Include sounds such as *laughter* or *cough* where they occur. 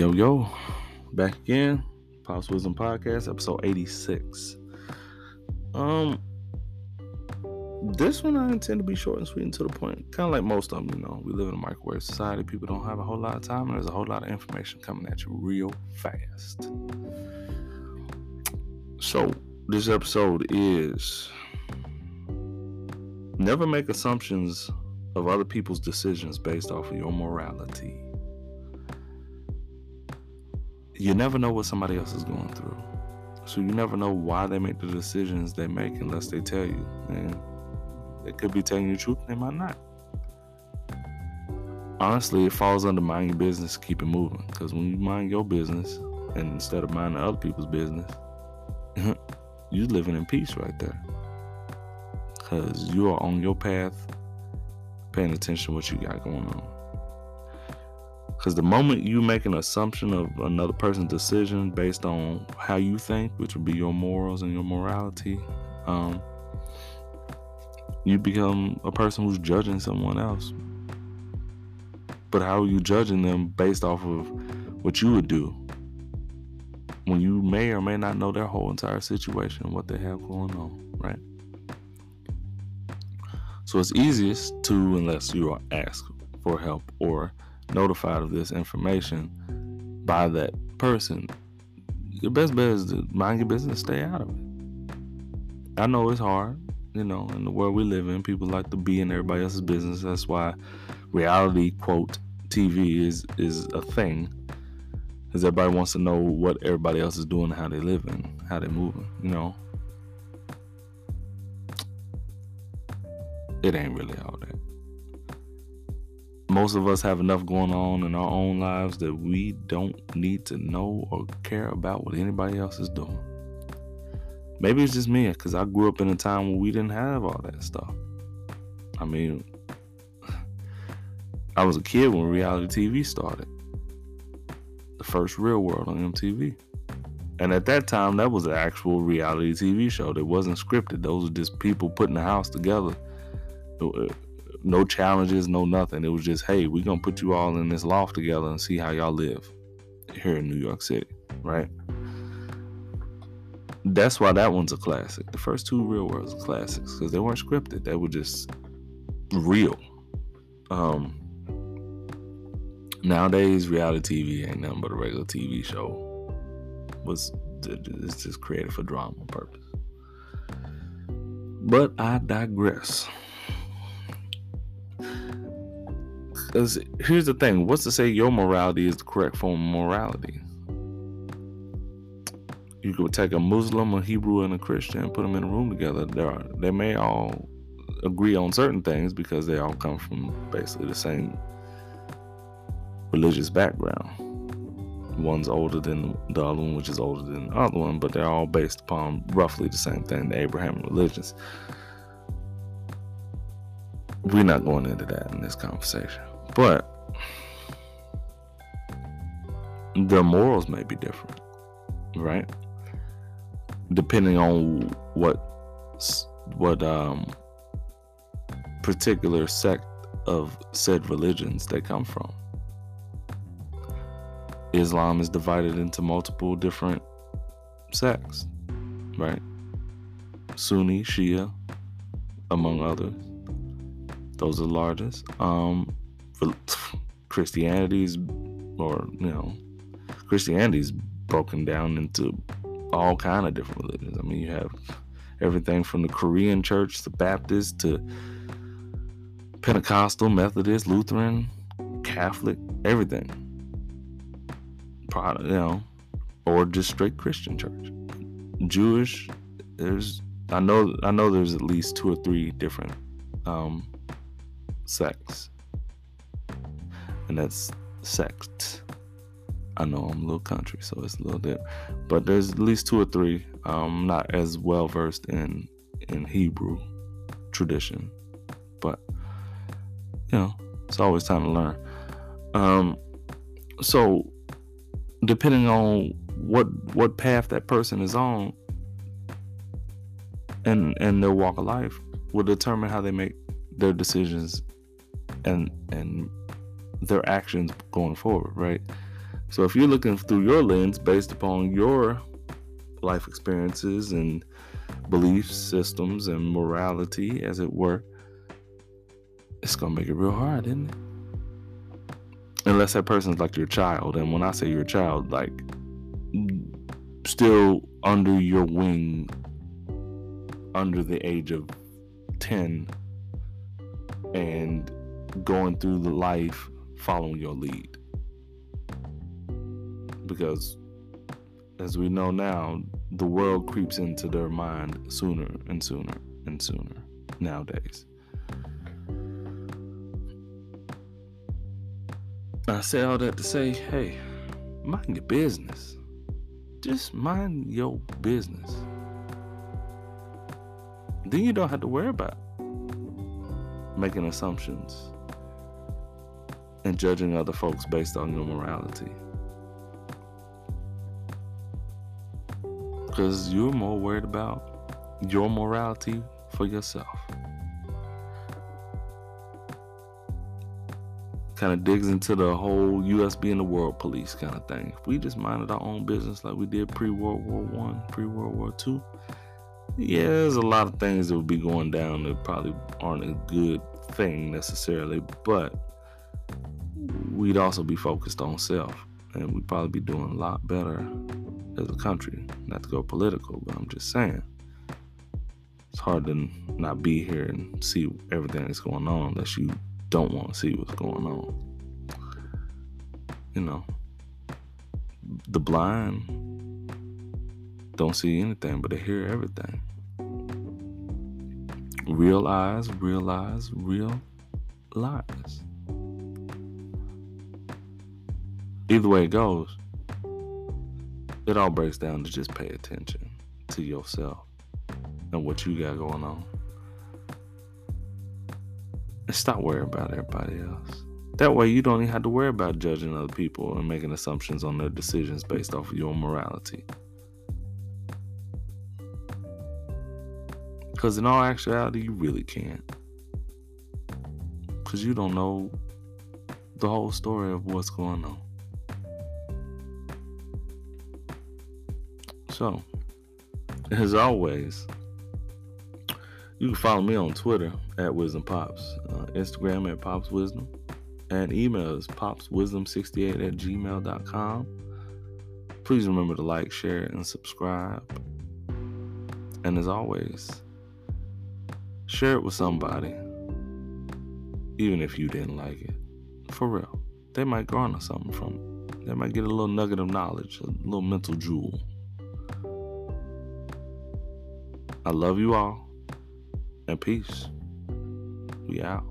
Yo, yo, back again. Pops Wisdom Podcast, episode 86. Um, this one I intend to be short and sweet and to the point. Kind of like most of them, you know. We live in a microwave society. People don't have a whole lot of time, and there's a whole lot of information coming at you real fast. So, this episode is never make assumptions of other people's decisions based off of your morality you never know what somebody else is going through. So you never know why they make the decisions they make unless they tell you. And they could be telling you the truth, they might not. Honestly, it falls under mind your business, keep it moving. Because when you mind your business, and instead of minding other people's business, *laughs* you're living in peace right there. Because you are on your path, paying attention to what you got going on. Because the moment you make an assumption of another person's decision based on how you think, which would be your morals and your morality, um, you become a person who's judging someone else. But how are you judging them based off of what you would do when you may or may not know their whole entire situation, what they have going on, right? So it's easiest to, unless you are asked for help or notified of this information by that person, your best bet is to mind your business, stay out of it. I know it's hard, you know, in the world we live in, people like to be in everybody else's business. That's why reality quote TV is is a thing. Because everybody wants to know what everybody else is doing, how they living, how they moving, you know. It ain't really all that most of us have enough going on in our own lives that we don't need to know or care about what anybody else is doing. Maybe it's just me because I grew up in a time where we didn't have all that stuff. I mean, I was a kid when reality TV started, the first real world on MTV. And at that time, that was an actual reality TV show that wasn't scripted. Those were just people putting the house together no challenges, no nothing. It was just, hey, we're gonna put you all in this loft together and see how y'all live here in New York City, right? That's why that one's a classic. The first two real worlds classics because they weren't scripted. They were just real. Um nowadays reality TV ain't nothing but a regular TV show. Was it's just created for drama purpose. But I digress. Because here's the thing what's to say your morality is the correct form of morality? You could take a Muslim, a Hebrew, and a Christian and put them in a room together. Are, they may all agree on certain things because they all come from basically the same religious background. One's older than the other one, which is older than the other one, but they're all based upon roughly the same thing, the Abrahamic religions. We're not going into that in this conversation. But their morals may be different, right? Depending on what what um particular sect of said religions they come from. Islam is divided into multiple different sects, right? Sunni, Shia, among others. Those are the largest. Um, Christianity's, or you know, Christianity's broken down into all kind of different religions. I mean, you have everything from the Korean church to Baptist to Pentecostal, Methodist, Lutheran, Catholic, everything. Product, you know, or just straight Christian church. Jewish, there's I know I know there's at least two or three different um, sects and that's sect. I know I'm a little country, so it's a little bit, but there's at least two or three. I'm not as well versed in in Hebrew tradition, but you know, it's always time to learn. Um, so depending on what what path that person is on and and their walk of life will determine how they make their decisions and and their actions going forward, right? So if you're looking through your lens based upon your life experiences and belief systems and morality, as it were, it's gonna make it real hard, isn't it? Unless that person's like your child, and when I say your child, like still under your wing, under the age of 10, and going through the life following your lead. Because as we know now, the world creeps into their mind sooner and sooner and sooner nowadays. I say all that to say, hey, mind your business. Just mind your business. Then you don't have to worry about making assumptions and judging other folks based on your morality. Because you're more worried about your morality for yourself. Kind of digs into the whole US being the world police kind of thing. If we just minded our own business like we did pre World War One, pre World War Two, yeah, there's a lot of things that would be going down that probably aren't a good thing necessarily, but we'd also be focused on self and we'd probably be doing a lot better as a country. Not to go political, but I'm just saying. It's hard to not be here and see everything that's going on unless you don't want to see what's going on. You know, the blind don't see anything, but they hear everything. Real eyes realize real lies. Either way it goes, it all breaks down to just pay attention to yourself and what you got going on. And stop worrying about everybody else. That way, you don't even have to worry about judging other people and making assumptions on their decisions based off of your morality. Because in all actuality, you really can't. Because you don't know the whole story of what's going on. So, as always, you can follow me on Twitter at Wisdom Pops, uh, Instagram at Pops Wisdom, and email is popswisdom68 at gmail.com. Please remember to like, share, and subscribe. And as always, share it with somebody, even if you didn't like it. For real. They might garner something from it. They might get a little nugget of knowledge, a little mental jewel. I love you all and peace. We out.